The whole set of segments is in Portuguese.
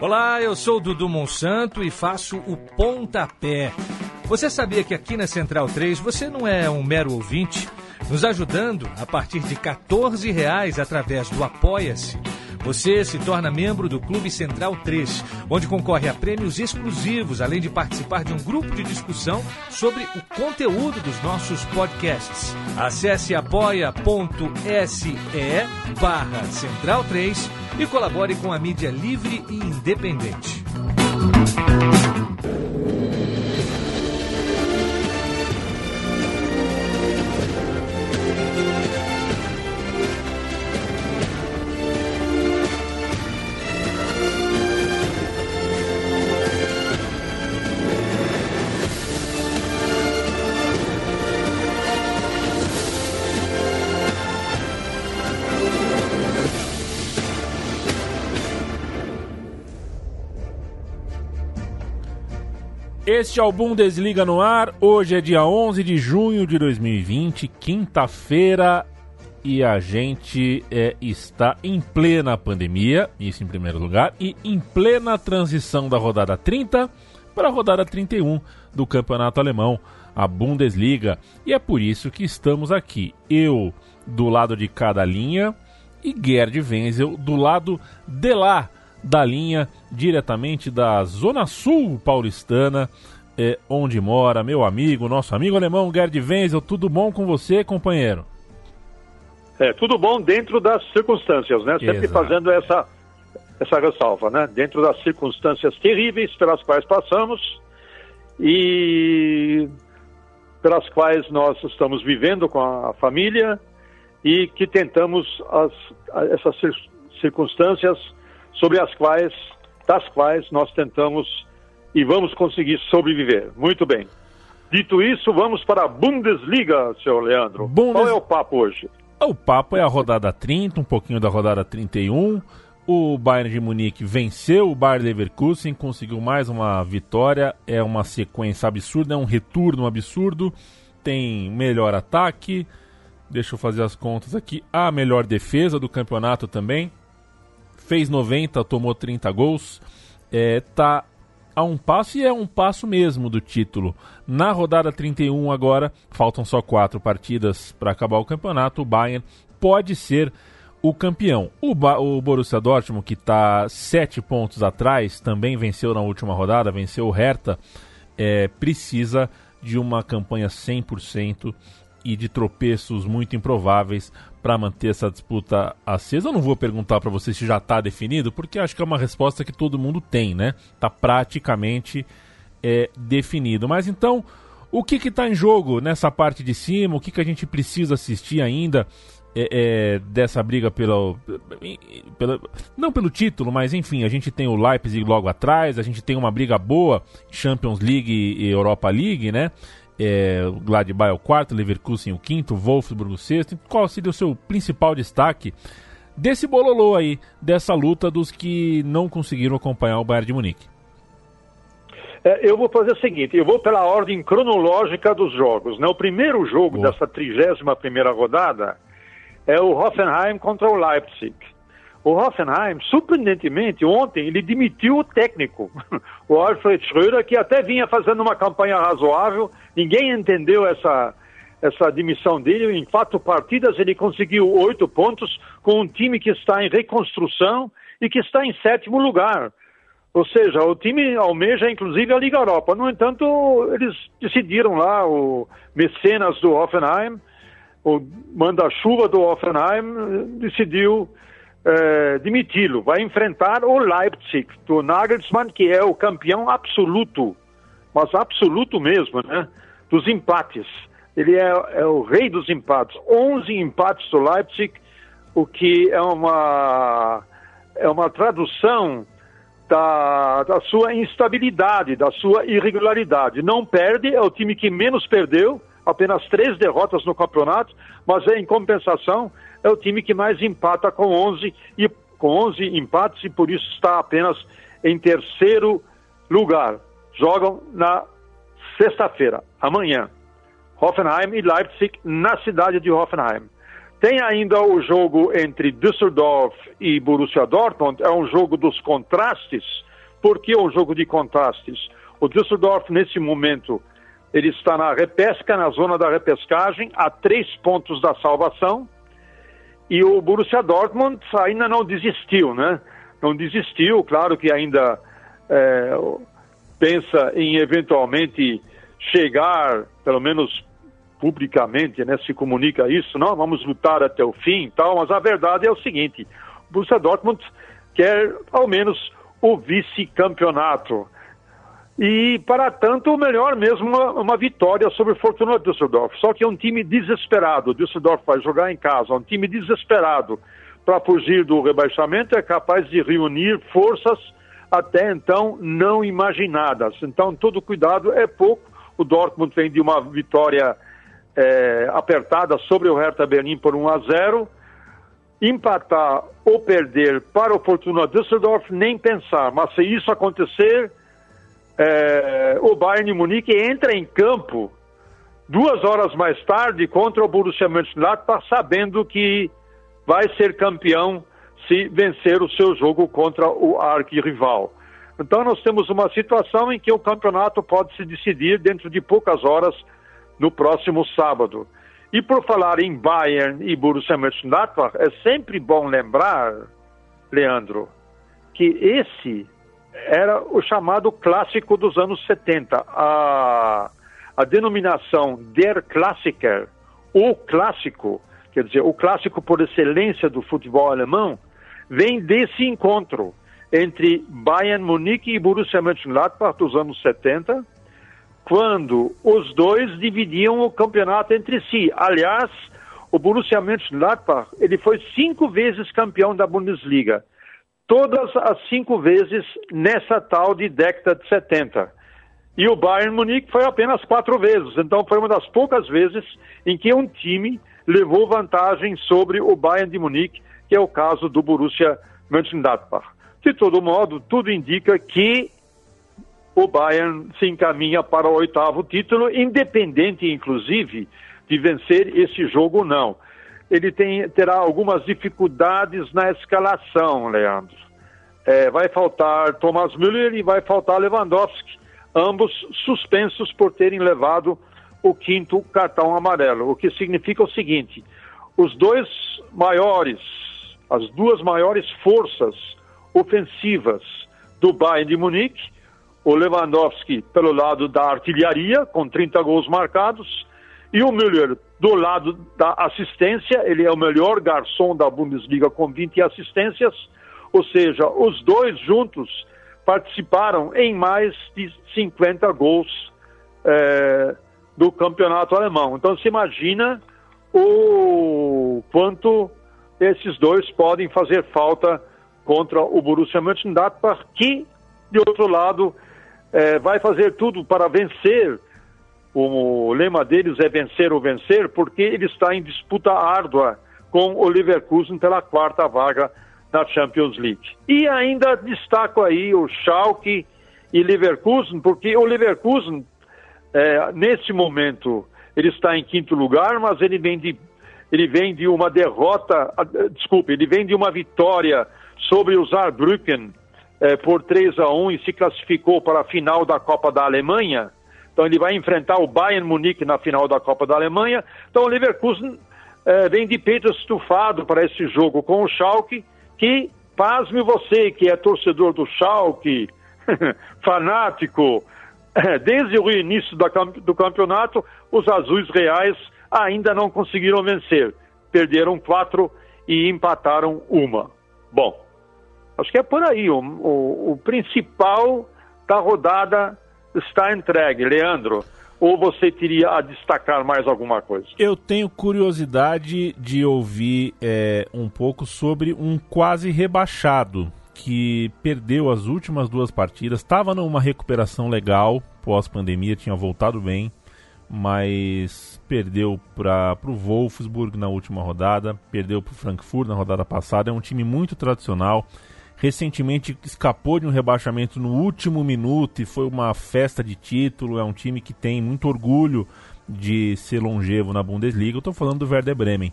Olá, eu sou Dudu Monsanto e faço o Pontapé. Você sabia que aqui na Central 3 você não é um mero ouvinte? Nos ajudando a partir de 14 reais através do Apoia-se. Você se torna membro do Clube Central 3, onde concorre a prêmios exclusivos, além de participar de um grupo de discussão sobre o conteúdo dos nossos podcasts. Acesse apoia.se barra Central 3 e colabore com a mídia livre e independente. Este é o Bundesliga no ar. Hoje é dia 11 de junho de 2020, quinta-feira, e a gente é, está em plena pandemia, isso em primeiro lugar, e em plena transição da rodada 30 para a rodada 31 do campeonato alemão, a Bundesliga. E é por isso que estamos aqui. Eu do lado de cada linha e Gerd Wenzel do lado de lá da linha, diretamente da Zona Sul paulistana, é, onde mora meu amigo, nosso amigo alemão Gerd Wenzel. Tudo bom com você, companheiro? É, tudo bom dentro das circunstâncias, né? Sempre Exato. fazendo essa, essa ressalva, né? Dentro das circunstâncias terríveis pelas quais passamos e pelas quais nós estamos vivendo com a família e que tentamos as, essas circunstâncias sobre as quais, das quais nós tentamos e vamos conseguir sobreviver. Muito bem. Dito isso, vamos para a Bundesliga, senhor Leandro. Bundes... Qual é o papo hoje? O papo é a rodada 30, um pouquinho da rodada 31. O Bayern de Munique venceu o Bayer Leverkusen, conseguiu mais uma vitória. É uma sequência absurda, é um retorno absurdo. Tem melhor ataque. Deixa eu fazer as contas aqui. A melhor defesa do campeonato também fez 90, tomou 30 gols, é, tá a um passo e é um passo mesmo do título. Na rodada 31 agora, faltam só quatro partidas para acabar o campeonato, o Bayern pode ser o campeão. O, ba o Borussia Dortmund, que está sete pontos atrás, também venceu na última rodada, venceu o Hertha, é, precisa de uma campanha 100% e de tropeços muito improváveis para manter essa disputa acesa. Eu não vou perguntar para você se já está definido, porque acho que é uma resposta que todo mundo tem, né? Está praticamente é, definido. Mas então, o que está em jogo nessa parte de cima? O que, que a gente precisa assistir ainda é, é, dessa briga pela, pela, não pelo título, mas enfim, a gente tem o Leipzig logo atrás, a gente tem uma briga boa, Champions League e Europa League, né? É, o Gladbach é o quarto, Leverkusen o quinto, Wolfsburg o sexto. Qual seria o seu principal destaque desse bololô aí, dessa luta dos que não conseguiram acompanhar o Bayern de Munique? É, eu vou fazer o seguinte, eu vou pela ordem cronológica dos jogos. Né? O primeiro jogo Boa. dessa 31 primeira rodada é o Hoffenheim contra o Leipzig. O Hoffenheim, surpreendentemente, ontem ele demitiu o técnico, o Alfred Schröder, que até vinha fazendo uma campanha razoável. Ninguém entendeu essa, essa demissão dele. Em quatro partidas ele conseguiu oito pontos com um time que está em reconstrução e que está em sétimo lugar. Ou seja, o time almeja inclusive a Liga Europa. No entanto, eles decidiram lá, o mecenas do Hoffenheim, o manda-chuva do Hoffenheim, decidiu é, demiti-lo. Vai enfrentar o Leipzig, do Nagelsmann, que é o campeão absoluto, mas absoluto mesmo, né? Dos empates. Ele é, é o rei dos empates. 11 empates do Leipzig, o que é uma, é uma tradução da, da sua instabilidade, da sua irregularidade. Não perde, é o time que menos perdeu, apenas três derrotas no campeonato, mas é, em compensação é o time que mais empata com 11 e com 11 empates e por isso está apenas em terceiro lugar. Jogam na sexta-feira, amanhã. Hoffenheim e Leipzig na cidade de Hoffenheim. Tem ainda o jogo entre Düsseldorf e Borussia Dortmund, é um jogo dos contrastes. Por que um jogo de contrastes? O Düsseldorf, nesse momento, ele está na repesca, na zona da repescagem, a três pontos da salvação. E o Borussia Dortmund ainda não desistiu, né? Não desistiu, claro que ainda é, pensa em eventualmente chegar, pelo menos publicamente, né, se comunica isso, não, vamos lutar até o fim tal, mas a verdade é o seguinte, o Borussia Dortmund quer ao menos o vice-campeonato. E, para tanto, o melhor mesmo uma, uma vitória sobre Fortuna Düsseldorf. Só que é um time desesperado. O Düsseldorf vai jogar em casa. É um time desesperado para fugir do rebaixamento. É capaz de reunir forças até então não imaginadas. Então, todo cuidado é pouco. O Dortmund vem de uma vitória é, apertada sobre o Hertha Berlim por 1 a 0. Empatar ou perder para o Fortuna Düsseldorf, nem pensar. Mas se isso acontecer, é, o Bayern Munique entra em campo duas horas mais tarde contra o Borussia Mönchengladbach, sabendo que vai ser campeão se vencer o seu jogo contra o arquirrival. Então nós temos uma situação em que o campeonato pode se decidir dentro de poucas horas no próximo sábado. E por falar em Bayern e Borussia Mönchengladbach, é sempre bom lembrar, Leandro, que esse era o chamado clássico dos anos 70. A, a denominação Der Klassiker, o clássico, quer dizer, o clássico por excelência do futebol alemão, vem desse encontro entre Bayern Munique e Borussia Mönchengladbach dos anos 70, quando os dois dividiam o campeonato entre si. Aliás, o Borussia Mönchengladbach ele foi cinco vezes campeão da Bundesliga, todas as cinco vezes nessa tal de década de 70. E o Bayern Munique foi apenas quatro vezes, então foi uma das poucas vezes em que um time levou vantagem sobre o Bayern de Munique, que é o caso do Borussia Mönchengladbach. De todo modo, tudo indica que o Bayern se encaminha para o oitavo título, independente, inclusive, de vencer esse jogo ou não. Ele tem, terá algumas dificuldades na escalação, Leandro. É, vai faltar Thomas Müller e vai faltar Lewandowski, ambos suspensos por terem levado o quinto cartão amarelo, o que significa o seguinte: os dois maiores, as duas maiores forças ofensivas do Bayern de Munique o Lewandowski pelo lado da artilharia, com 30 gols marcados, e o Müller do lado da assistência, ele é o melhor garçom da Bundesliga com 20 assistências, ou seja, os dois juntos participaram em mais de 50 gols é, do campeonato alemão. Então se imagina o quanto esses dois podem fazer falta contra o Borussia Mönchengladbach, que, de outro lado, é, vai fazer tudo para vencer. O lema deles é vencer ou vencer, porque ele está em disputa árdua com o Leverkusen pela quarta vaga na Champions League. E ainda destaco aí o Schalke e Leverkusen, porque o Leverkusen, é, nesse momento, ele está em quinto lugar, mas ele vem de, ele vem de uma derrota, desculpe, ele vem de uma vitória sobre o Saarbrücken é, por 3 a 1 e se classificou para a final da Copa da Alemanha. Então ele vai enfrentar o Bayern Munique na final da Copa da Alemanha. Então o Leverkusen é, vem de peito estufado para esse jogo com o Schalke, que, pasme você que é torcedor do Schalke, fanático, desde o início do campeonato, os azuis reais ainda não conseguiram vencer. Perderam quatro e empataram uma. Bom, Acho que é por aí. O, o, o principal da rodada está entregue. Leandro, ou você teria a destacar mais alguma coisa? Eu tenho curiosidade de ouvir é, um pouco sobre um quase rebaixado que perdeu as últimas duas partidas, estava numa recuperação legal pós-pandemia, tinha voltado bem, mas perdeu para o Wolfsburg na última rodada, perdeu para o Frankfurt na rodada passada. É um time muito tradicional recentemente escapou de um rebaixamento no último minuto e foi uma festa de título. É um time que tem muito orgulho de ser longevo na Bundesliga. Eu estou falando do Werder Bremen.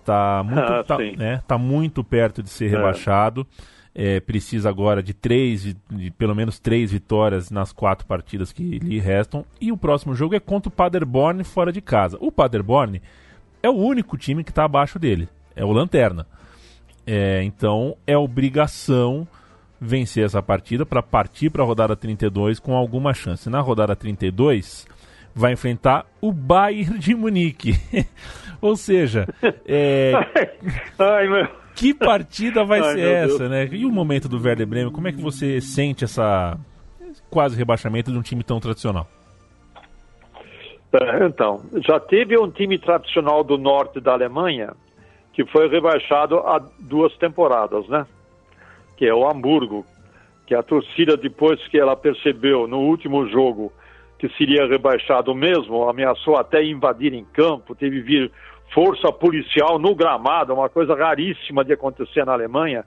Está muito, ah, tá, né, tá muito perto de ser é. rebaixado. É, precisa agora de três, de, de, pelo menos três vitórias nas quatro partidas que lhe restam. E o próximo jogo é contra o Paderborn fora de casa. O Paderborn é o único time que está abaixo dele. É o Lanterna. É, então é obrigação vencer essa partida para partir para a rodada 32 com alguma chance. Na rodada 32 vai enfrentar o Bayern de Munique. Ou seja, é... Ai, que partida vai Ai, ser essa, Deus. né? E o momento do Werder Bremen, como é que você sente essa quase rebaixamento de um time tão tradicional? É, então, já teve um time tradicional do norte da Alemanha que foi rebaixado há duas temporadas, né? Que é o Hamburgo, que a torcida, depois que ela percebeu no último jogo que seria rebaixado mesmo, ameaçou até invadir em campo, teve vir força policial no gramado, uma coisa raríssima de acontecer na Alemanha.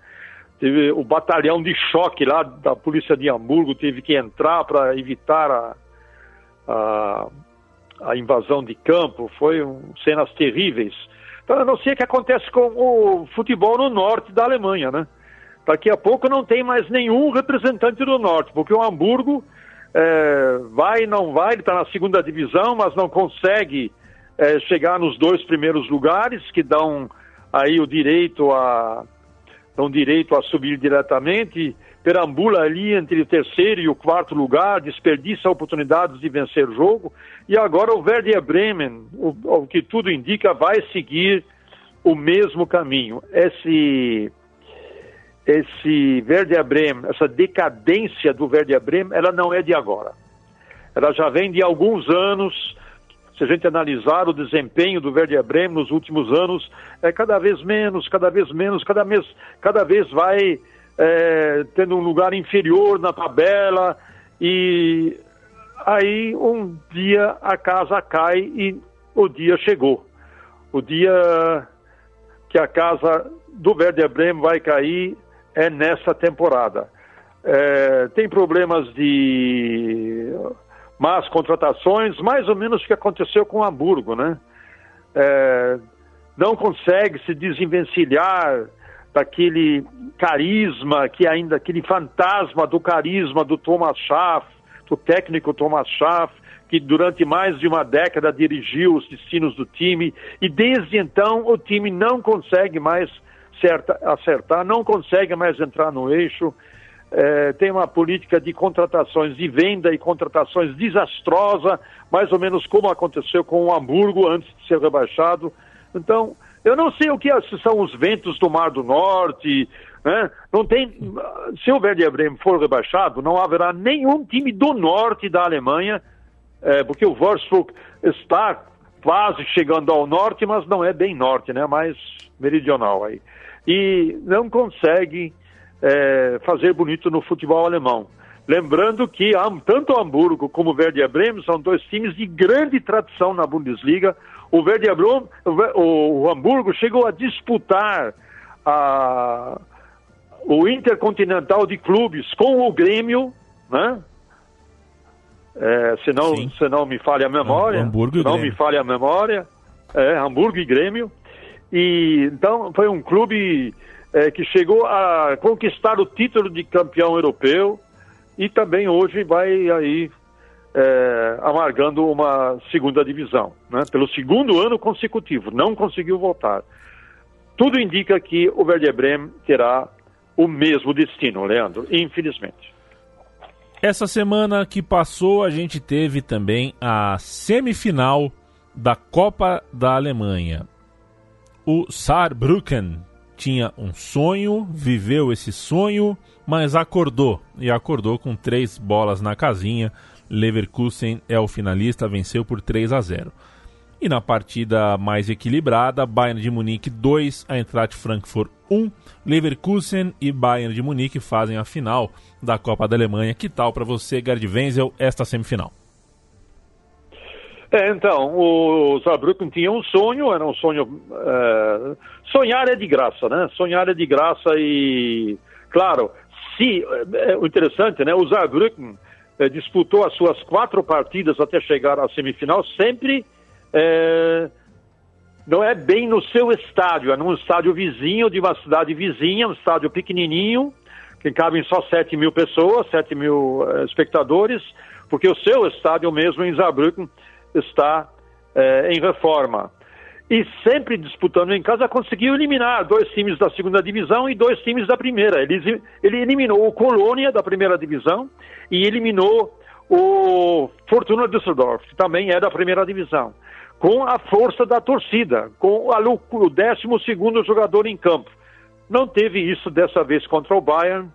Teve o batalhão de choque lá da polícia de Hamburgo teve que entrar para evitar a, a, a, invasão de campo. Foi um, cenas terríveis. Então, eu não sei o que acontece com o futebol no norte da Alemanha, né? Daqui a pouco não tem mais nenhum representante do norte, porque o Hamburgo é, vai não vai, ele está na segunda divisão, mas não consegue é, chegar nos dois primeiros lugares, que dão aí o direito a dão direito a subir diretamente, perambula ali entre o terceiro e o quarto lugar, desperdiça oportunidades de vencer o jogo, e agora o Werder Bremen, o, o que tudo indica, vai seguir o mesmo caminho. Esse esse Werder Bremen, essa decadência do Werder Bremen, ela não é de agora. Ela já vem de alguns anos. Se a gente analisar o desempenho do Werder Bremen nos últimos anos, é cada vez menos, cada vez menos, cada vez, cada vez vai é, tendo um lugar inferior na tabela e aí um dia a casa cai e o dia chegou. O dia que a casa do Werder Bremen vai cair é nessa temporada. É, tem problemas de más contratações, mais ou menos o que aconteceu com o Hamburgo, né? É, não consegue se desenvencilhar daquele carisma que ainda, aquele fantasma do carisma do Thomas Schaff, do técnico Thomas Schaff, que durante mais de uma década dirigiu os destinos do time, e desde então o time não consegue mais acerta, acertar, não consegue mais entrar no eixo, é, tem uma política de contratações de venda e contratações desastrosa, mais ou menos como aconteceu com o Hamburgo antes de ser rebaixado. Então, eu não sei o que são os ventos do Mar do Norte, né? Não tem, se o Werder Bremen for rebaixado, não haverá nenhum time do norte da Alemanha, é, porque o Wolfsburg está quase chegando ao norte, mas não é bem norte, né? Mais meridional aí e não consegue é, fazer bonito no futebol alemão. Lembrando que tanto Hamburgo como o Werder Bremen são dois times de grande tradição na Bundesliga. O Werder Bremen, o, o Hamburgo chegou a disputar a, o Intercontinental de Clubes com o Grêmio, né? É, se, não, se não me falha a memória, Hamburgo não me falha a memória, é, Hamburgo e Grêmio. E então foi um clube é, que chegou a conquistar o título de campeão europeu e também hoje vai aí é, amargando uma segunda divisão, né? pelo segundo ano consecutivo, não conseguiu voltar. Tudo indica que o Werder Bremen terá o mesmo destino, Leandro, infelizmente. Essa semana que passou, a gente teve também a semifinal da Copa da Alemanha o Saarbrücken tinha um sonho, viveu esse sonho, mas acordou e acordou com três bolas na casinha. Leverkusen é o finalista, venceu por 3 a 0. E na partida mais equilibrada, Bayern de Munique 2, Eintracht Frankfurt 1. Leverkusen e Bayern de Munique fazem a final da Copa da Alemanha. Que tal para você, Gerd Wenzel, esta semifinal? É, então, o Saarbrücken tinha um sonho, era um sonho... É, sonhar é de graça, né? Sonhar é de graça e, claro, se... É, o interessante, né? O Saarbrücken é, disputou as suas quatro partidas até chegar à semifinal, sempre é, não é bem no seu estádio, é num estádio vizinho de uma cidade vizinha, um estádio pequenininho, que cabem só 7 mil pessoas, 7 mil uh, espectadores, porque o seu estádio mesmo em Saarbrücken está uh, em reforma. E sempre disputando em casa, conseguiu eliminar dois times da segunda divisão e dois times da primeira. Ele, ele eliminou o Colônia da primeira divisão e eliminou o Fortuna Düsseldorf, que também é da primeira divisão com a força da torcida, com o 12 jogador em campo. Não teve isso dessa vez contra o Bayern.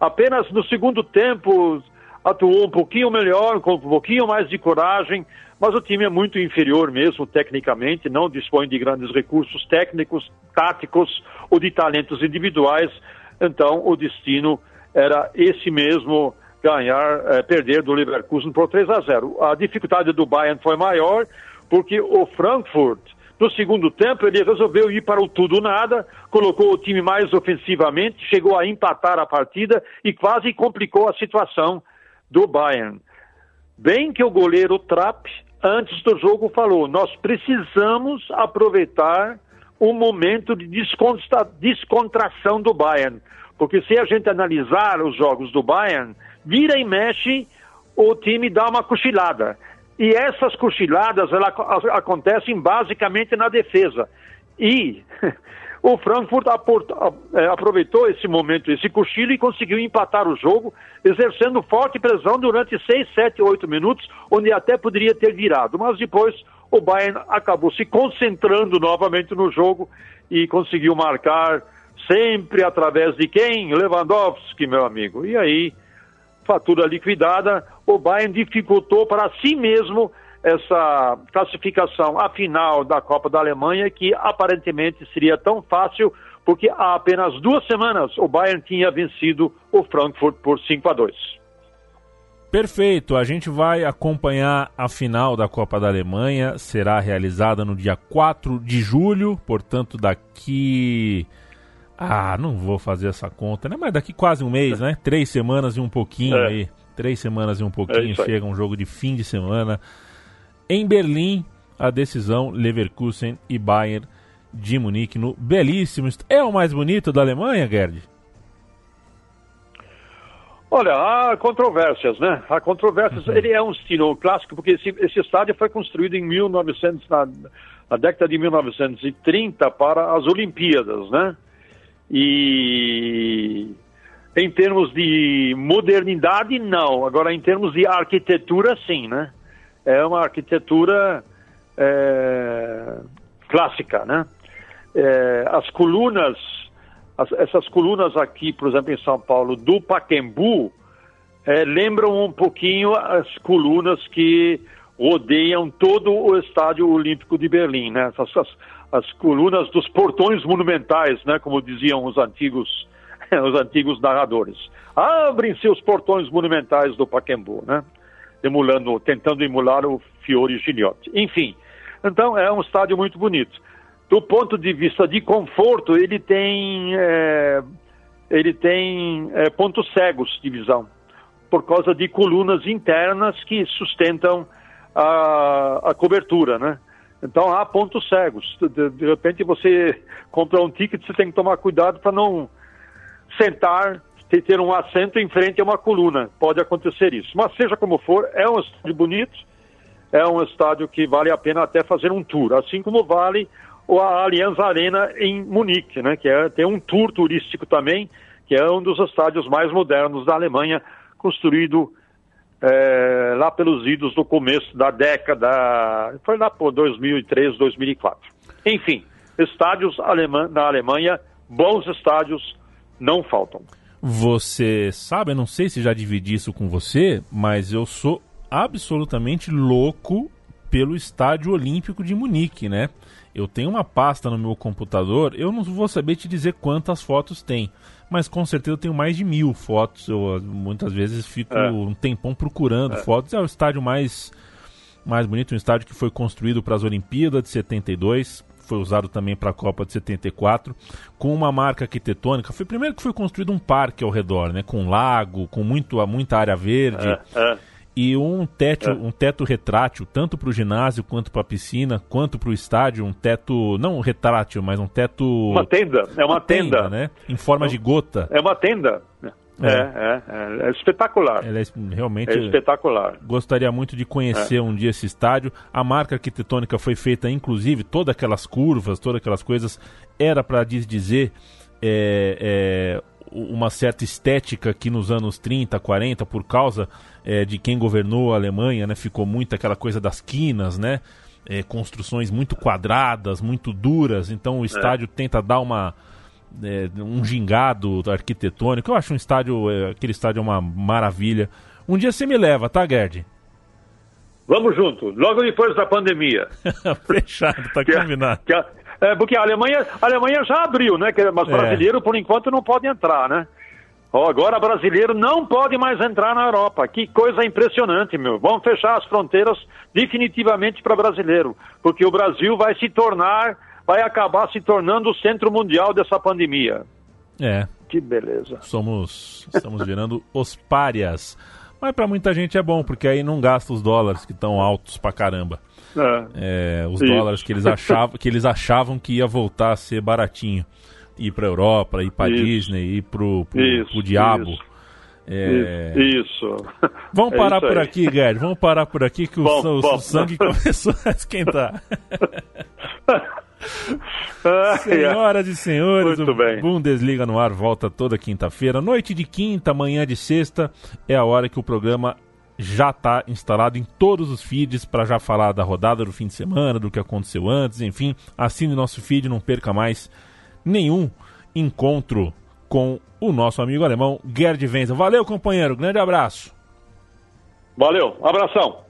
Apenas no segundo tempo atuou um pouquinho melhor, com um pouquinho mais de coragem, mas o time é muito inferior mesmo tecnicamente, não dispõe de grandes recursos técnicos, táticos ou de talentos individuais. Então o destino era esse mesmo ganhar, eh, perder do Leverkusen por 3 a 0. A dificuldade do Bayern foi maior, porque o Frankfurt, no segundo tempo, ele resolveu ir para o tudo nada, colocou o time mais ofensivamente, chegou a empatar a partida e quase complicou a situação do Bayern. Bem que o goleiro Trapp, antes do jogo, falou: nós precisamos aproveitar o momento de descontração do Bayern. Porque se a gente analisar os jogos do Bayern, vira e mexe, o time dá uma cochilada. E essas cochiladas ela, acontecem basicamente na defesa. E o Frankfurt é, aproveitou esse momento, esse cochilo, e conseguiu empatar o jogo, exercendo forte pressão durante 6, 7, 8 minutos, onde até poderia ter virado. Mas depois o Bayern acabou se concentrando novamente no jogo e conseguiu marcar sempre através de quem? Lewandowski, meu amigo. E aí fatura liquidada, o Bayern dificultou para si mesmo essa classificação à final da Copa da Alemanha, que aparentemente seria tão fácil, porque há apenas duas semanas o Bayern tinha vencido o Frankfurt por 5 a 2. Perfeito, a gente vai acompanhar a final da Copa da Alemanha, será realizada no dia 4 de julho, portanto, daqui ah, não vou fazer essa conta, né? Mas daqui quase um mês, né? Três semanas e um pouquinho é. aí. Três semanas e um pouquinho é chega um jogo de fim de semana. Em Berlim, a decisão Leverkusen e Bayern de Munique no belíssimo. É o mais bonito da Alemanha, Gerd? Olha, há controvérsias, né? Há controvérsias. Uhum. Ele é um estilo clássico, porque esse, esse estádio foi construído em 1900, na, na década de 1930 para as Olimpíadas, né? E em termos de modernidade, não. Agora, em termos de arquitetura, sim, né? É uma arquitetura é, clássica, né? É, as colunas, as, essas colunas aqui, por exemplo, em São Paulo, do Paquembu, é, lembram um pouquinho as colunas que rodeiam todo o Estádio Olímpico de Berlim, né? Essas, as colunas dos portões monumentais, né, como diziam os antigos, os antigos narradores. Abrem-se os portões monumentais do Paquembu, né, emulando, tentando emular o Fiore Gignotti. Enfim, então é um estádio muito bonito. Do ponto de vista de conforto, ele tem, é, ele tem é, pontos cegos de visão, por causa de colunas internas que sustentam a, a cobertura, né? Então há pontos cegos. De, de, repente você compra um ticket, você tem que tomar cuidado para não sentar, ter um assento em frente a uma coluna. Pode acontecer isso. Mas seja como for, é um estádio bonito, é um estádio que vale a pena até fazer um tour, assim como vale a Allianz Arena em Munique, né, que é, tem um tour turístico também, que é um dos estádios mais modernos da Alemanha, construído é, lá pelos idos do começo da década, foi lá por 2003, 2004. Enfim, estádios alemã, na Alemanha, bons estádios não faltam. Você sabe, eu não sei se já dividi isso com você, mas eu sou absolutamente louco pelo Estádio Olímpico de Munique, né? Eu tenho uma pasta no meu computador, eu não vou saber te dizer quantas fotos tem mas com certeza eu tenho mais de mil fotos. Eu muitas vezes fico é. um tempão procurando é. fotos. É o estádio mais, mais bonito, um estádio que foi construído para as Olimpíadas de 72, foi usado também para a Copa de 74, com uma marca arquitetônica. Foi primeiro que foi construído um parque ao redor, né, com um lago, com muito, muita área verde. É, é. e um teto, é. um teto retrátil, tanto para o ginásio quanto para a piscina, quanto para o estádio, um teto, não retrátil, mas um teto... Uma tenda, é uma, uma tenda. tenda. né? Em forma de gota. É uma tenda. É, é, é, é espetacular. Ela é realmente é espetacular. Gostaria muito de conhecer é. um dia esse estádio. A marca arquitetônica foi feita, inclusive, todas aquelas curvas, todas aquelas coisas, era para dizer é, é, uma certa estética que nos anos 30, 40, por causa é, de quem governou a Alemanha, né? Ficou muito aquela coisa das quinas, né? construções muito quadradas, muito duras. Então o estádio tenta dar uma é, um gingado arquitetônico. Eu acho um estádio, é, aquele estádio é uma maravilha. Um dia você me leva, tá, Gerd? Vamos junto, logo depois da pandemia. Fechado, tá que, combinado. Que, é, porque a Alemanha, a Alemanha já abriu, né? Mas é. brasileiro, por enquanto, não pode entrar, né? Oh, agora brasileiro não pode mais entrar na Europa. Que coisa impressionante, meu. Vamos fechar as fronteiras definitivamente para brasileiro, porque o Brasil vai se tornar vai acabar se tornando o centro mundial dessa pandemia. É. Que beleza. Somos, estamos virando os párias. Mas para muita gente é bom, porque aí não gasta os dólares que estão altos pra caramba. É. É, os Isso. dólares que eles, achavam, que eles achavam que ia voltar a ser baratinho. Ir pra Europa, ir pra Isso. Disney, ir pro, pro, Isso. pro diabo. Isso. É... Isso. Vamos é parar por aqui, Gerd. Vamos parar por aqui que o, bom, o, bom. o sangue começou a esquentar. Senhoras e senhores, Muito o bem. Bundesliga no ar volta toda quinta-feira. Noite de quinta, manhã de sexta é a hora que o programa já está instalado em todos os feeds para já falar da rodada do fim de semana, do que aconteceu antes, enfim. Assine nosso feed, não perca mais nenhum encontro com o nosso amigo alemão Gerd Wenzel. Valeu, companheiro. Grande abraço. Valeu. Abração.